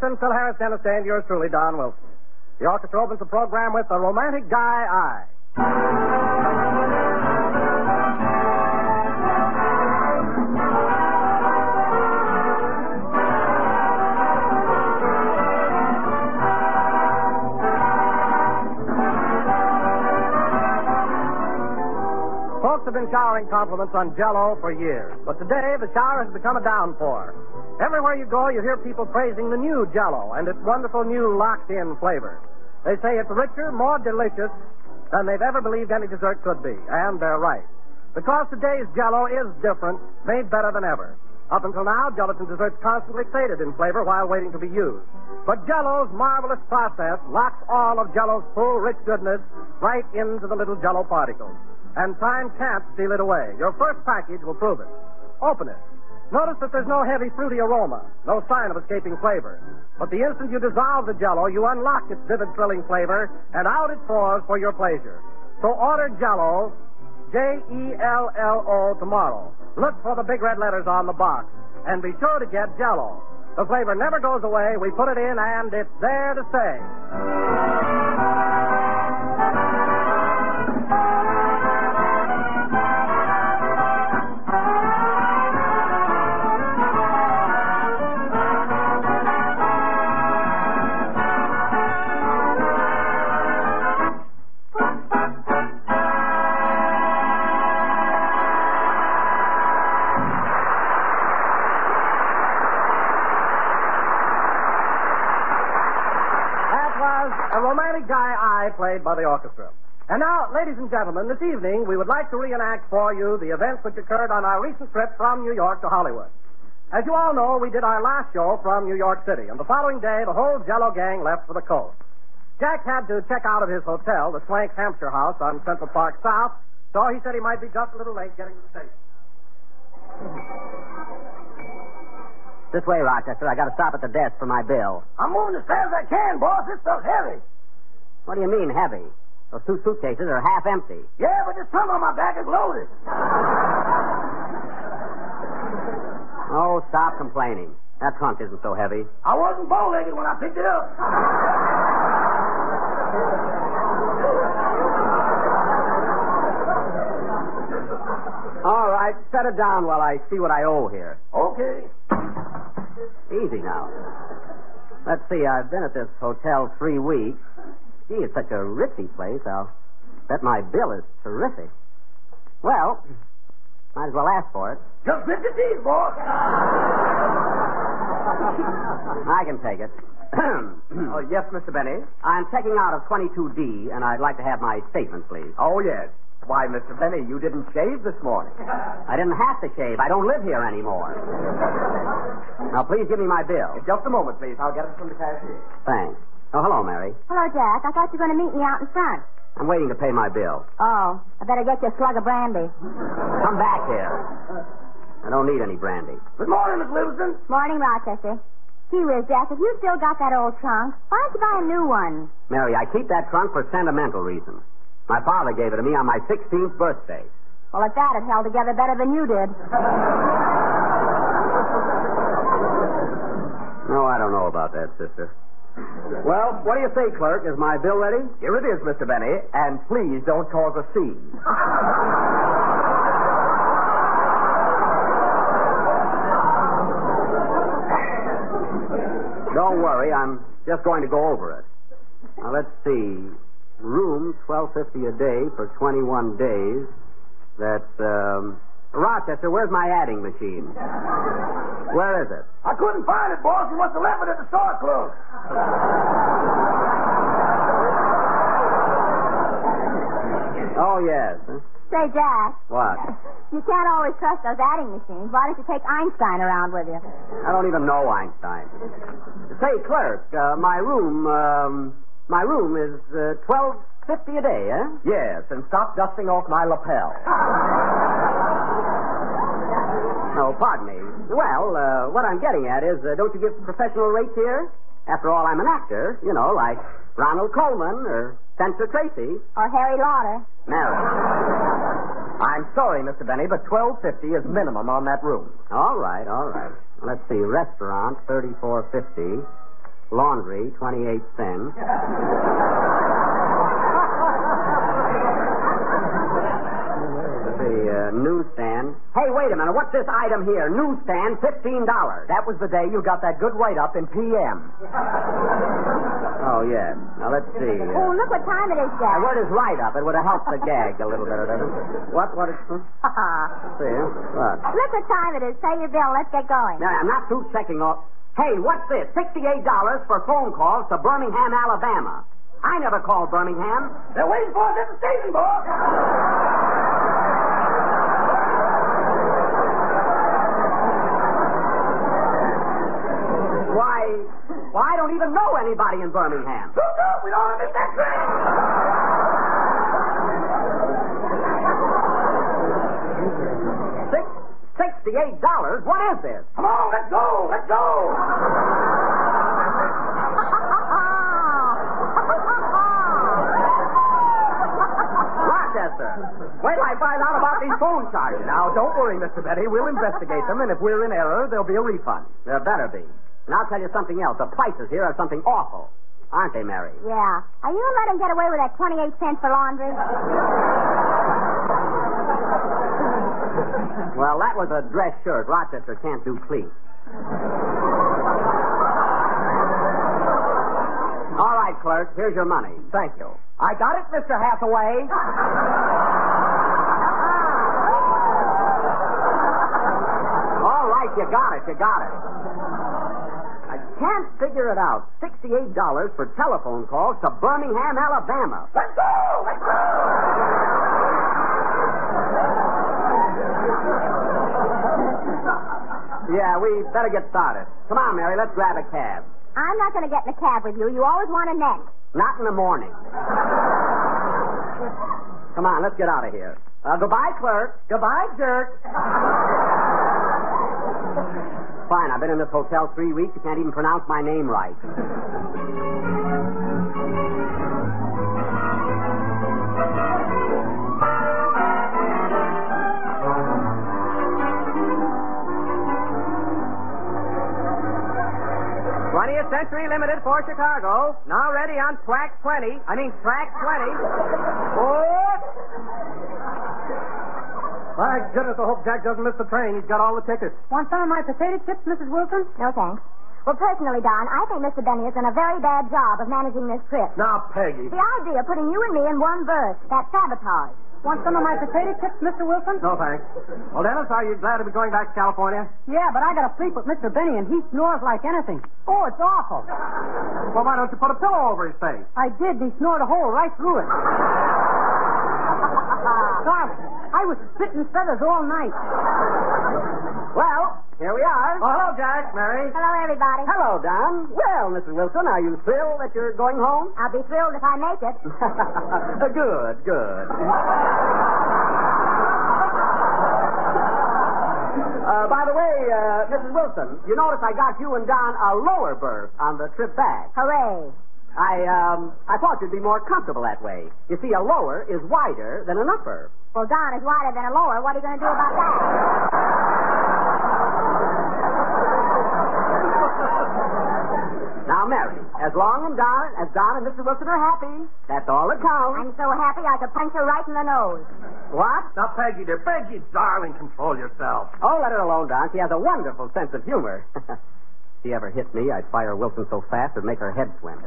Phil Harris, Dennis Day, and yours truly, Don Wilson. The orchestra opens the program with The Romantic Guy I. Folks have been showering compliments on Jello for years, but today the shower has become a downpour. Everywhere you go, you hear people praising the new Jello and its wonderful new locked-in flavor. They say it's richer, more delicious than they've ever believed any dessert could be, and they're right. Because today's Jello is different, made better than ever. Up until now, gelatin desserts constantly faded in flavor while waiting to be used. But Jello's marvelous process locks all of Jello's full, rich goodness right into the little Jello particles. And time can't steal it away. Your first package will prove it. Open it. Notice that there's no heavy, fruity aroma, no sign of escaping flavor. But the instant you dissolve the Jello, you unlock its vivid, thrilling flavor, and out it pours for your pleasure. So order Jello, J-E-L-L-O, tomorrow. Look for the big red letters on the box, and be sure to get Jello. The flavor never goes away. We put it in, and it's there to stay. A romantic guy I played by the orchestra. And now, ladies and gentlemen, this evening we would like to reenact for you the events which occurred on our recent trip from New York to Hollywood. As you all know, we did our last show from New York City, and the following day the whole Jello gang left for the coast. Jack had to check out of his hotel, the Swank Hampshire House on Central Park South, so he said he might be just a little late getting to the station. This way, Rochester. I got to stop at the desk for my bill. I'm moving as fast as I can, boss. This stuff's heavy. What do you mean, heavy? Those two suitcases are half empty. Yeah, but this trunk on my back is loaded. Oh, stop complaining. That trunk isn't so heavy. I wasn't bow-legged when I picked it up. All right, set it down while I see what I owe here. Okay. Easy now. Let's see, I've been at this hotel three weeks. Gee, it's such a ritzy place. I'll bet my bill is terrific. Well, might as well ask for it. Just 50 G's, boss. I can take it. Oh, yes, Mr. Benny. I'm checking out of 22D, and I'd like to have my statement, please. Oh, yes. Why, Mr. Benny, you didn't shave this morning. I didn't have to shave. I don't live here anymore. now, please give me my bill. Just a moment, please. I'll get it from the cashier. Thanks. Oh, hello, Mary. Hello, Jack. I thought you were going to meet me out in front. I'm waiting to pay my bill. Oh, I better get you a slug of brandy. Come back here. I don't need any brandy. Good morning, Miss Livingston. Morning, Rochester. Gee whiz, Jack, if you still got that old trunk, why don't you buy a new one? Mary, I keep that trunk for sentimental reasons. My father gave it to me on my 16th birthday. Well, at that, it held together better than you did. No, I don't know about that, sister. Well, what do you say, clerk? Is my bill ready? Here it is, Mr. Benny, and please don't cause a scene. Don't worry, I'm just going to go over it. Now let's see. Room twelve fifty a day for twenty one days. That's um Rochester, where's my adding machine? Where is it? I couldn't find it, boss. You must have left it at the store closed. Oh yes. Huh? Say, Jack, What? you can't always trust those adding machines. Why don't you take Einstein around with you? I don't even know Einstein. Say, clerk, uh, my room um my room is uh, twelve fifty a day, eh? Yes, and stop dusting off my lapel. No, pardon me. Well, uh, what I'm getting at is, uh, don't you give professional rates here? After all, I'm an actor, you know, like Ronald Colman or Spencer Tracy. Or Harry Lauder. Mary. I'm sorry, Mr. Benny, but twelve fifty is minimum on that room. All right, all right. Let's see. Restaurant, thirty-four fifty. Laundry, 28 cents. Hey, wait a minute. What's this item here? Newsstand, $15. That was the day you got that good write up in PM. Oh, yes. Now, let's see. Uh, Oh, look what time it is, the Jack. word is write up. It would have helped the gag a little bit, doesn't it? What? What is... Hmm? See, what? look what time it is. Pay your bill. Let's get going. Now, I'm not through checking off. Hey, what's this? $68 for phone calls to Birmingham, Alabama. I never called Birmingham. They're waiting for us at the station, boss. Why, why, I don't even know anybody in Birmingham. Look up. We don't want to miss that train. $68? What is this? Come on, let's go. Let's go. Rochester. Wait till I find out about these phone charges. Now, don't worry, Mr. Betty. We'll investigate them, and if we're in error, there'll be a refund. There better be. And I'll tell you something else. The prices here are something awful. Aren't they, Mary? Yeah. Are you letting him get away with that 28 cents for laundry? Well, that was a dress shirt. Rochester can't do pleats. All right, clerk. Here's your money. Thank you. I got it, Mr. Hathaway. Uh-huh. All right, you got it. You got it. Can't figure it out. $68 for telephone calls to Birmingham, Alabama. Let's go. Let's go. Yeah, we better get started. Come on, Mary. Let's grab a cab. I'm not going to get in a cab with you. You always want a neck. Not in the morning. Come on, let's get out of here. Uh, goodbye, clerk. Goodbye, jerk. Fine, I've been in this hotel three weeks. You can't even pronounce my name right. Twentieth Century Limited for Chicago. Now ready on track 20. I mean, track 20. Oh! My goodness, I hope Jack doesn't miss the train. He's got all the tickets. Want some of my potato chips, Mrs. Wilson? No, thanks. Well, personally, Don, I think Mr. Benny has done a very bad job of managing this trip. Now, Peggy. The idea of putting you and me in one berth, that's sabotage. Want some of my potato chips, Mr. Wilson? No, thanks. Well, Dennis, are you glad to be going back to California? Yeah, but I gotta sleep with Mr. Benny, and he snores like anything. Oh, it's awful. Well, why don't you put a pillow over his face? I did, and he snored a hole right through it. Gosh, I was spitting feathers all night. Well, here we are. Oh, hello, Jack, Mary. Hello, everybody. Hello, Don. Well, Mrs. Wilson, are you thrilled that you're going home? I'll be thrilled if I make it. good, good. Uh, by the way, uh, Mrs. Wilson, you notice I got you and Don a lower berth on the trip back. Hooray. I um I thought you'd be more comfortable that way. You see, a lower is wider than an upper. Well, Don is wider than a lower. What are you going to do about that? Now, Mary, as long as Don, as Don and Mr. Wilson are happy, that's all that counts. I'm so happy I could punch her right in the nose. What? Now, Peggy, dear, Peggy, darling, control yourself. Oh, let her alone, Don. She has a wonderful sense of humor. if she ever hit me, I'd fire Wilson so fast it'd make her head swim.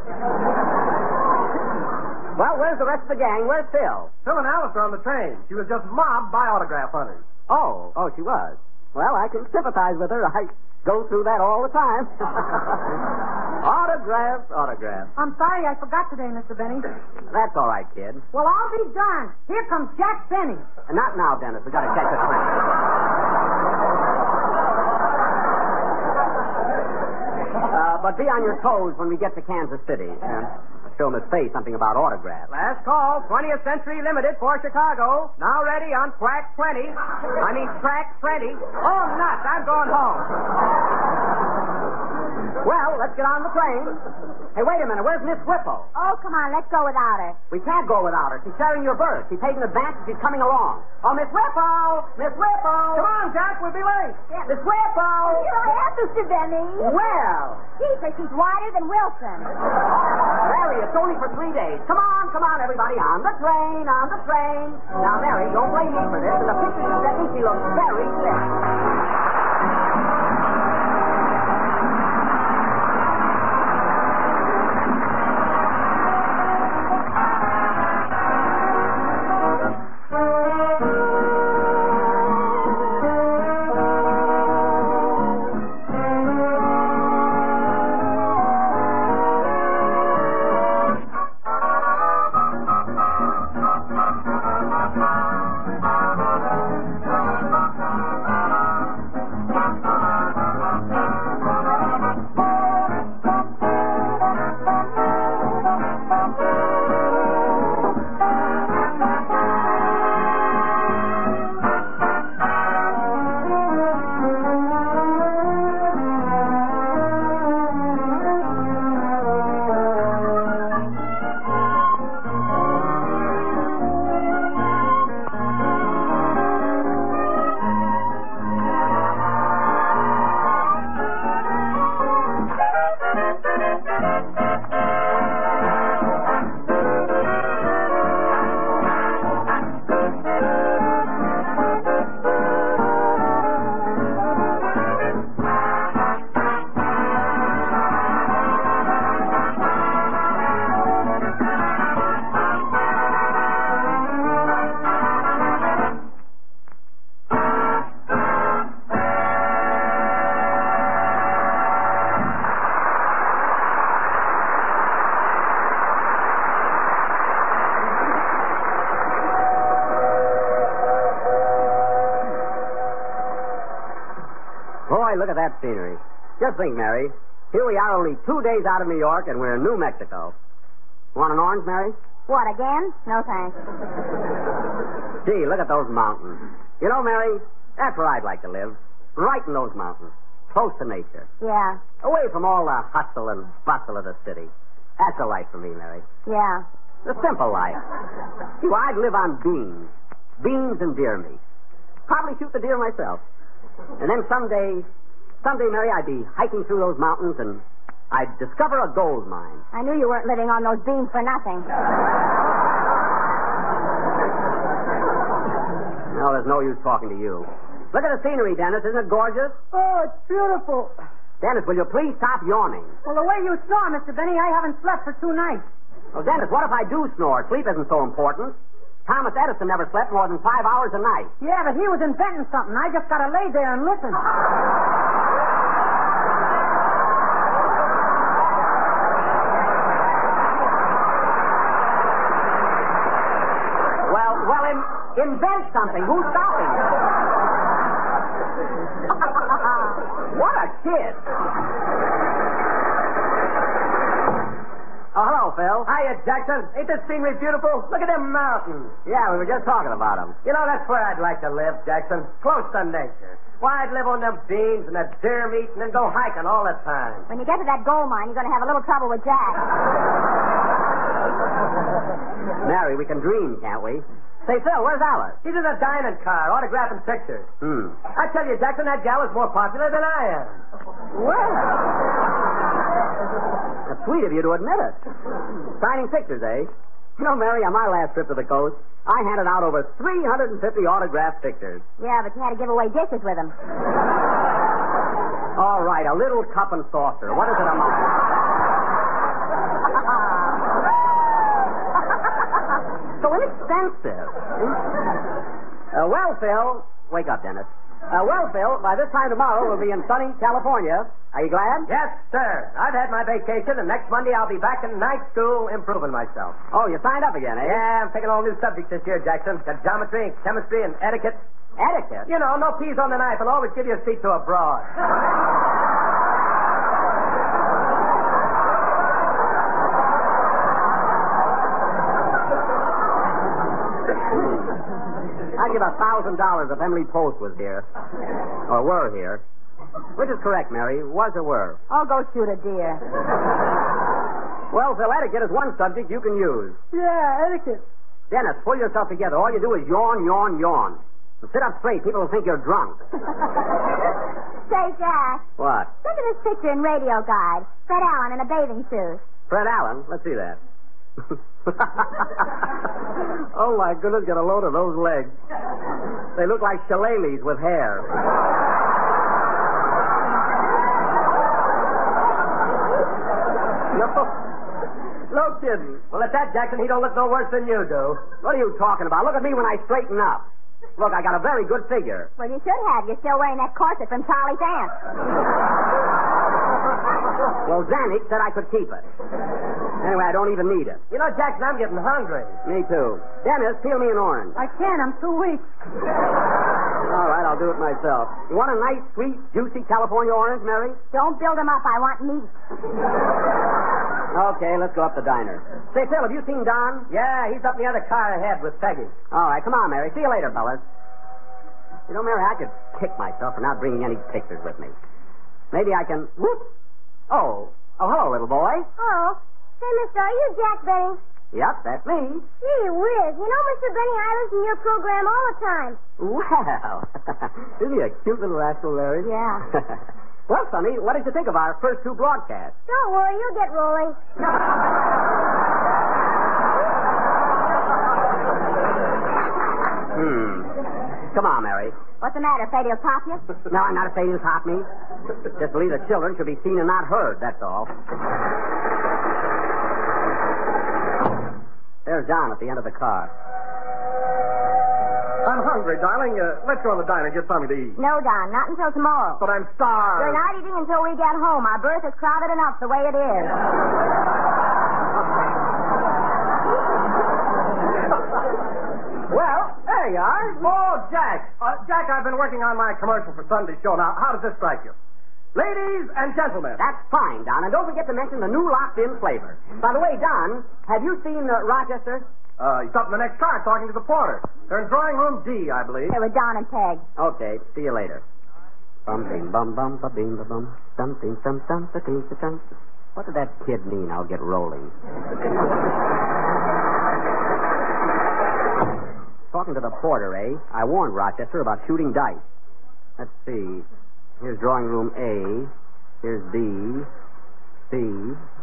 well, where's the rest of the gang? Where's Phil? Phil and Alice are on the train. She was just mobbed by autograph hunters. Oh, oh, she was. Well, I can sympathize with her. I go through that all the time. autographs, autographs. I'm sorry I forgot today, Mr. Benny. That's all right, kid. Well, I'll be darned. Here comes Jack Benny. Not now, Dennis. We got to catch the train. Uh, but be on your toes when we get to Kansas City. Uh, show Miss Fay something about autographs. Last call, 20th Century Limited for Chicago. Now ready on track 20. I mean, track 20. Oh, nuts. I'm going home. Well, let's get on the train. Hey, wait a minute. Where's Miss Whipple? Oh, come on, let's go without her. We can't go without her. She's sharing your berth. She paid in advance and she's coming along. Oh, Miss Whipple! Miss Whipple! Come on, Jack, we'll be late. Miss Whipple! You have, Mr. Benny. Well, Gee, but she's whiter than Wilson. Mary, it's only for three days. Come on, come on, everybody. On the train, on the train. Now, Mary, don't blame me for this. In the picture you sent me, she looks very sick. Boy, look at that scenery. Just think, Mary. Here we are only two days out of New York, and we're in New Mexico. Want an orange, Mary? What, again? No, thanks. Gee, look at those mountains. You know, Mary, that's where I'd like to live. Right in those mountains. Close to nature. Yeah, Away from all the hustle and bustle of the city. That's a life for me, Mary. yeah. The simple life. See, well, I'd live on beans. Beans and deer meat. Probably shoot the deer myself. And then someday, someday, Mary, I'd be hiking through those mountains and I'd discover a gold mine. I knew you weren't living on those beans for nothing. No, there's no use talking to you. Look at the scenery, Dennis. Isn't it gorgeous? Oh, it's beautiful. Dennis, will you please stop yawning? Well, the way you snore, Mr. Benny, I haven't slept for two nights. Well, Dennis, what if I do snore? Sleep isn't so important. Thomas Edison never slept more than five hours a night. Yeah, but he was inventing something. I just gotta lay there and listen. Well, well, in, invent something. Who's stopping? what a kid. Oh, hello, Phil. Hiya, Jackson. Ain't this scenery beautiful? Look at them mountains. Yeah, we were just talking about them. You know, that's where I'd like to live, Jackson. Close to nature. Why, I'd live on them beans and that deer meat and then go hiking all the time. When you get to that gold mine, you're going to have a little trouble with Jack. Mary, we can dream, can't we? Say, Phil, where's Alice? He's in a dining car, autographing pictures. Hmm. I tell you, Jackson, that gal is more popular than I am. Well. That's sweet of you to admit it. Signing pictures, eh? You know, Mary, on my last trip to the coast, I handed out over 350 autographed pictures. Yeah, but you had to give away dishes with them. All right, a little cup and saucer. What does it amount to? So inexpensive. Uh, well, Phil, wake up, Dennis. Uh, well, Phil, by this time tomorrow we'll be in sunny California. Are you glad? Yes, sir. I've had my vacation, and next Monday I'll be back in night school improving myself. Oh, you signed up again, eh? Yeah, I'm taking all new subjects this year, Jackson. Got geometry and chemistry and etiquette. Etiquette. You know, no peas on the knife, and always give your seat to a broad. give a thousand dollars if Emily Post was here. Or were here. Which is correct, Mary? Was or were? I'll go shoot a deer. Well, Phil, etiquette is one subject you can use. Yeah, etiquette. Dennis, pull yourself together. All you do is yawn, yawn, yawn. And sit up straight. People will think you're drunk. Say, Jack, What? look at this picture in Radio Guide. Fred Allen in a bathing suit. Fred Allen? Let's see that. oh, my goodness, get a load of those legs. They look like shillelaghs with hair. no, no kidding. Well, at that, Jackson, he don't look no worse than you do. What are you talking about? Look at me when I straighten up. Look, I got a very good figure. Well, you should have. You're still wearing that corset from Charlie's aunt. Well, Zanuck said I could keep it. Anyway, I don't even need it. You know, Jackson, I'm getting hungry. Me too. Dennis, peel me an orange. I can't. I'm too weak. All right, I'll do it myself. You want a nice, sweet, juicy California orange, Mary? Don't build him up. I want meat. Okay, let's go up the diner. Say, Phil, have you seen Don? Yeah, he's up in the other car ahead with Peggy. All right, come on, Mary. See you later, fellas. You know, Mary, I could kick myself for not bringing any pictures with me. Maybe I can. Whoop! Oh, oh, hello, little boy. Oh. Say, mister, are you Jack Benny? Yep, that's me. Gee whiz. You know, Mr. Benny, I listen to your program all the time. Well, isn't he a cute little rascal, Larry? Yeah. well, Sonny, what did you think of our first two broadcasts? Don't worry, you'll get rolling. Hmm. Come on, Mary. What's the matter? Afraid he'll top you? No, I'm not afraid he'll top me. Just believe the children should be seen and not heard, that's all. There's Don at the end of the car. I'm hungry, darling. Uh, let's go in the diner and get something to eat. No, Don, not until tomorrow. But I'm starved. We're not eating until we get home. Our berth is crowded enough the way it is. Well, there you are. Oh, Jack. Uh, Jack, I've been working on my commercial for Sunday's show. Now, how does this strike you? Ladies and gentlemen. That's fine, Don. And don't forget to mention the new locked-in flavor. By the way, Don, have you seen uh, Rochester? Uh, he's up in the next car talking to the porter. They're in drawing room D, I believe. Here with Don and Peg. Okay, see you later. Bum bing bum bum ba bing ba bum dum ding dum dum ba ding ba dum. What did that kid mean? I'll get rolling. Talking to the porter, eh? I warned Rochester about shooting dice. Let's see. Here's drawing room A. Here's B. C.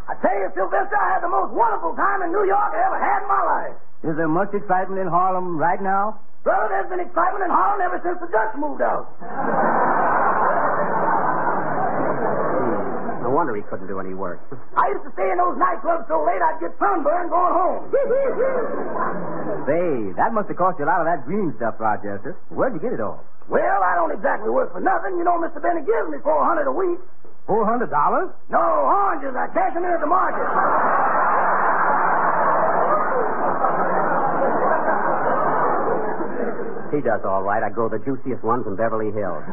I tell you, Sylvester, I had the most wonderful time in New York I ever had in my life. Is there much excitement in Harlem right now? Brother, there's been excitement in Harlem ever since the Dutch moved out. No wonder he couldn't do any work. I used to stay in those nightclubs so late I'd get sunburned going home. Say, that must have cost you a lot of that green stuff, Rochester. Where'd you get it all? well, I don't exactly work for nothing. You know, Mr. Benny gives me four hundred a week. Four hundred dollars? No, oranges. I cash them in at the market. He does all right. I grow the juiciest ones in Beverly Hills.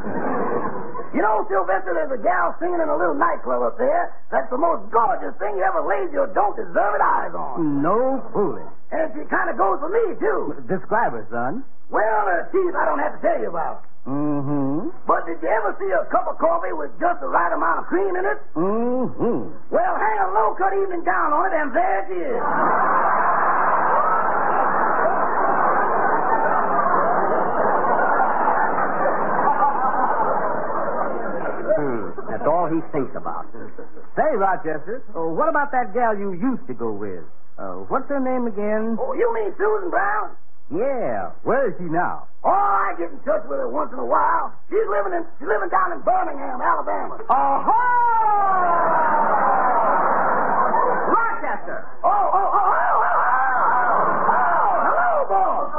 You know, Sylvester, there's a gal singing in a little nightclub up there. That's the most gorgeous thing you ever laid your don't deserve it eyes on. No fooling. And she kind of goes for me, too. Describe her, son. Well, uh, Chief, I don't have to tell you about. Mm-hmm. But did you ever see a cup of coffee with just the right amount of cream in it? Mm-hmm. Well, hang a low-cut evening gown on it, and there she is. Hmm. That's all he thinks about. Say, Rochester, uh, what about that gal you used to go with? Uh, what's her name again? Oh, you mean Susan Brown? Yeah. Where is she now? Oh, I get in touch with her once in a while. She's living in she's living down in Birmingham, Alabama. Oh-ho! Rochester! Oh, oh, oh, oh, oh, oh, oh, hello, boss.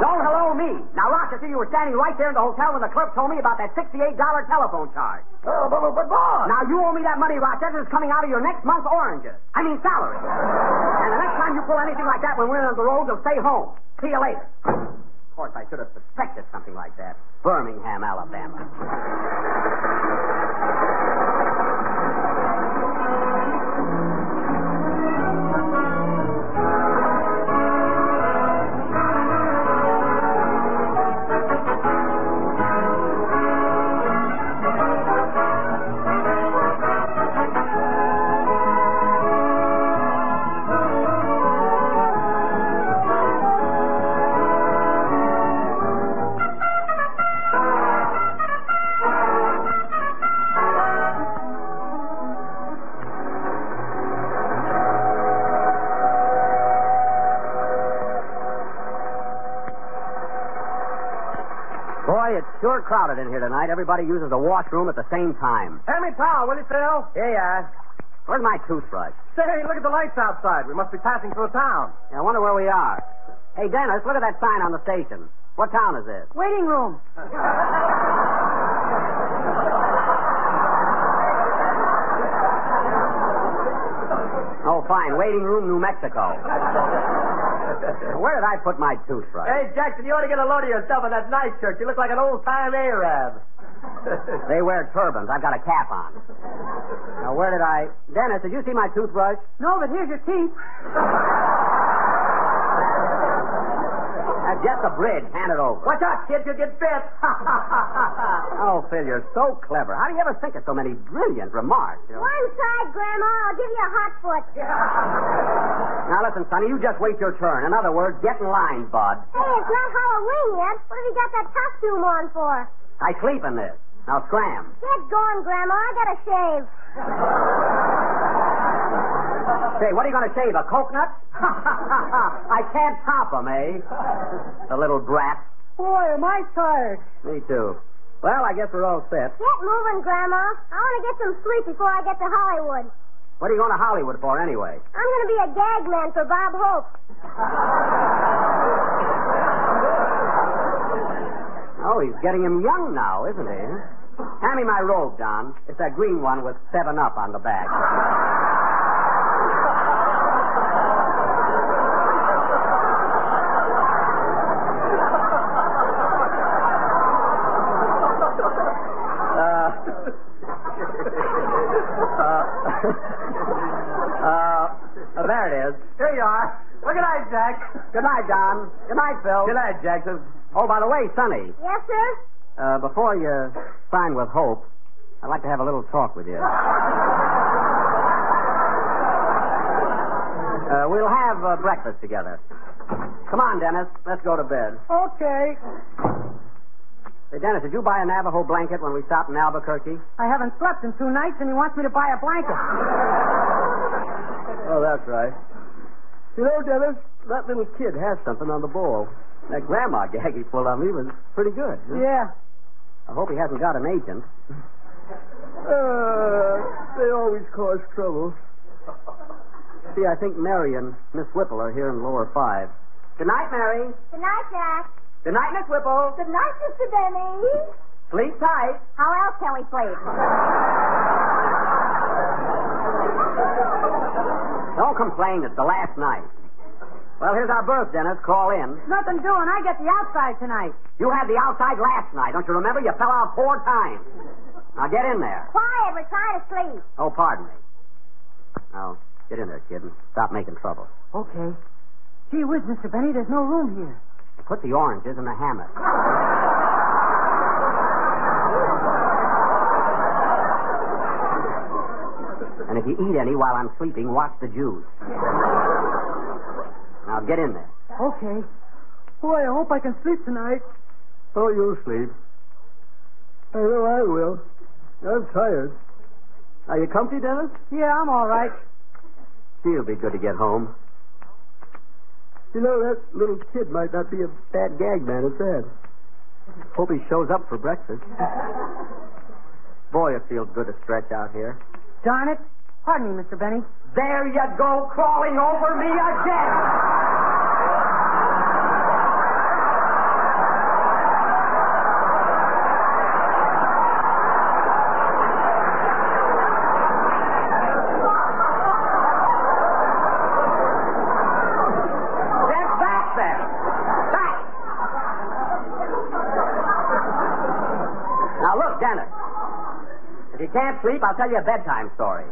Don't hello me. Now, Rochester, you were standing right there in the hotel when the clerk told me about that $68 telephone charge. Oh, but, but, but, boss. Now, you owe me that money, Rochester. It's coming out of your next month's oranges. I mean, salary. And the next time you pull anything like that when we're on the road, you'll stay home. See you later. Of course, I should have suspected something like that. Birmingham, Alabama. It's sure crowded in here tonight. Everybody uses the washroom at the same time. Hand me towel, will you, Phil? Here you are. Where's my toothbrush? Say, look at the lights outside. We must be passing through a town. I wonder where we are. Hey, Dennis, look at that sign on the station. What town is this? Waiting room. Oh, fine. Waiting room, New Mexico. Where did I put my toothbrush? Hey, Jackson, you ought to get a load of yourself in that night shirt. You look like an old-time Arab. They wear turbans. I've got a cap on. Now, where did I... Dennis, did you see my toothbrush? No, but here's your teeth. That's the a bridge. Hand it over. Watch out, kid. You'll get bit. Oh, Phil, you're so clever. How do you ever think of so many brilliant remarks? you know? One side, Grandma. I'll give you a hot foot. Now, listen, Sonny, you just wait your turn. In other words, get in line, bud. Hey, it's not Halloween yet. What have you got that costume on for? I sleep in this. Now, scram. Get going, Grandma. I gotta shave. Say, what are you going to shave, a coconut? I can't top top 'em, eh? The little brat. Boy, am I tired. Me too. Well, I guess we're all set. Get moving, Grandma. I want to get some sleep before I get to Hollywood. What are you going to Hollywood for, anyway? I'm going to be a gag man for Bob Hope. Oh, he's getting him young now, isn't he? Hand me my robe, Don. It's that green one with 7 Up on the back. Uh, uh, there it is. Here you are. Well, good night, Jack. Good night, Don. Good night, Phil. Good night, Jackson. Oh, by the way, Sonny, Yes, sir? uh, before you sign with Hope, I'd like to have a little talk with you. Uh, we'll have uh, breakfast together. Come on, Dennis. Let's go to bed. Okay. Hey, Dennis, did you buy a Navajo blanket when we stopped in Albuquerque? I haven't slept in two nights, and he wants me to buy a blanket. Oh, that's right. You know, Dennis, that little kid has something on the ball. That grandma gag he pulled on me was pretty good. Yeah. I hope he hasn't got an agent. Uh, they always cause trouble. See, I think Mary and Miss Whipple are here in lower five. Good night, Mary. Good night, Jack. Good night, Miss Whipple. Good night, Mr. Benny. Sleep tight. How else can we sleep? Don't complain. It's the last night. Well, here's our berth, Dennis. Crawl in. Nothing doing. I get the outside tonight. You had the outside last night. Don't you remember? You fell out four times. Now get in there. Quiet, we're trying to sleep. Oh, pardon me. Now, get in there, kid, and stop making trouble. Okay. Gee whiz, Mr. Benny, there's no room here. Put the oranges in the hammock. And if you eat any while I'm sleeping, watch the juice. Now get in there. Okay. Boy, I hope I can sleep tonight. Oh, you'll sleep. I know I will. I'm tired. Are you comfy, Dennis? Yeah, I'm all right. It'll be good to get home. You know, that little kid might not be a bad gag man at that. Hope he shows up for breakfast. Boy, it feels good to stretch out here. Darn it. Pardon me, Mr. Benny. There you go, crawling over me again. Now look, Dennis. If you can't sleep, I'll tell you a bedtime story.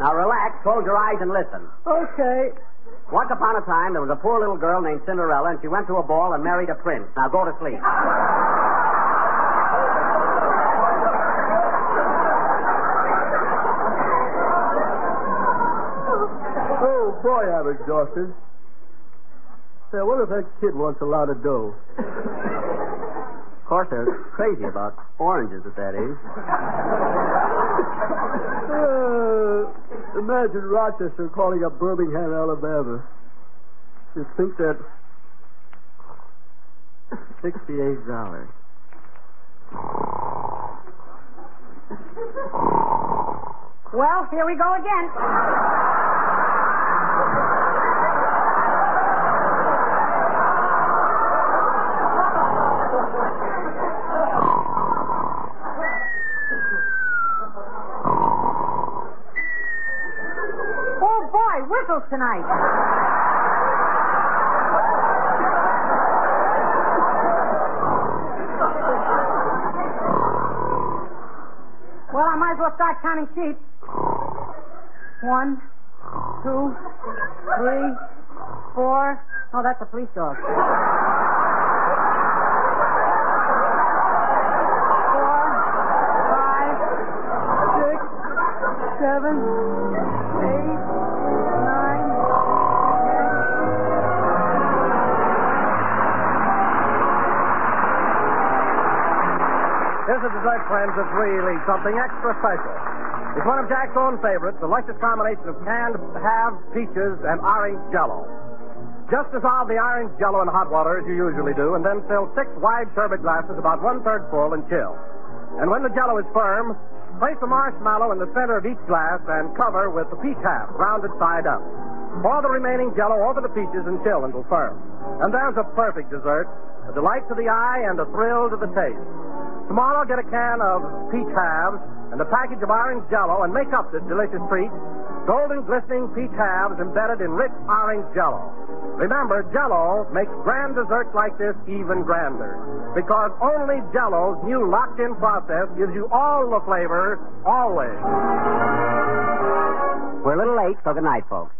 Now relax, close your eyes, and listen. Okay. Once upon a time, there was a poor little girl named Cinderella, and she went to a ball and married a prince. Now go to sleep. Oh, boy, I'm exhausted. Say, I wonder if that kid wants a lot of dough. Of course, they're crazy about oranges at that age. Uh, Imagine Rochester calling up Birmingham, Alabama. You'd think that Sixty-eight dollars. Well, here we go again. Tonight. Well, I might as well start counting sheep. One, two, three, four. Oh, that's a police dog. Four, five, six, seven, eight, Here's a dessert, friends, that's really something extra special. It's one of Jack's own favorites, a luscious combination of canned halves, peaches, and orange jello. Just dissolve the orange jello in hot water as you usually do, and then fill six wide sherbet glasses about one third full and chill. And when the jello is firm, place a marshmallow in the center of each glass and cover with the peach half, rounded side up. Pour the remaining jello over the peaches and chill until firm. And there's a perfect dessert, a delight to the eye and a thrill to the taste. Tomorrow, get a can of peach halves and a package of orange jello and make up this delicious treat. Golden glistening peach halves embedded in rich orange jello. Remember, jello makes grand desserts like this even grander. Because only jello's new locked in process gives you all the flavor, always. We're a little late, so good night, folks.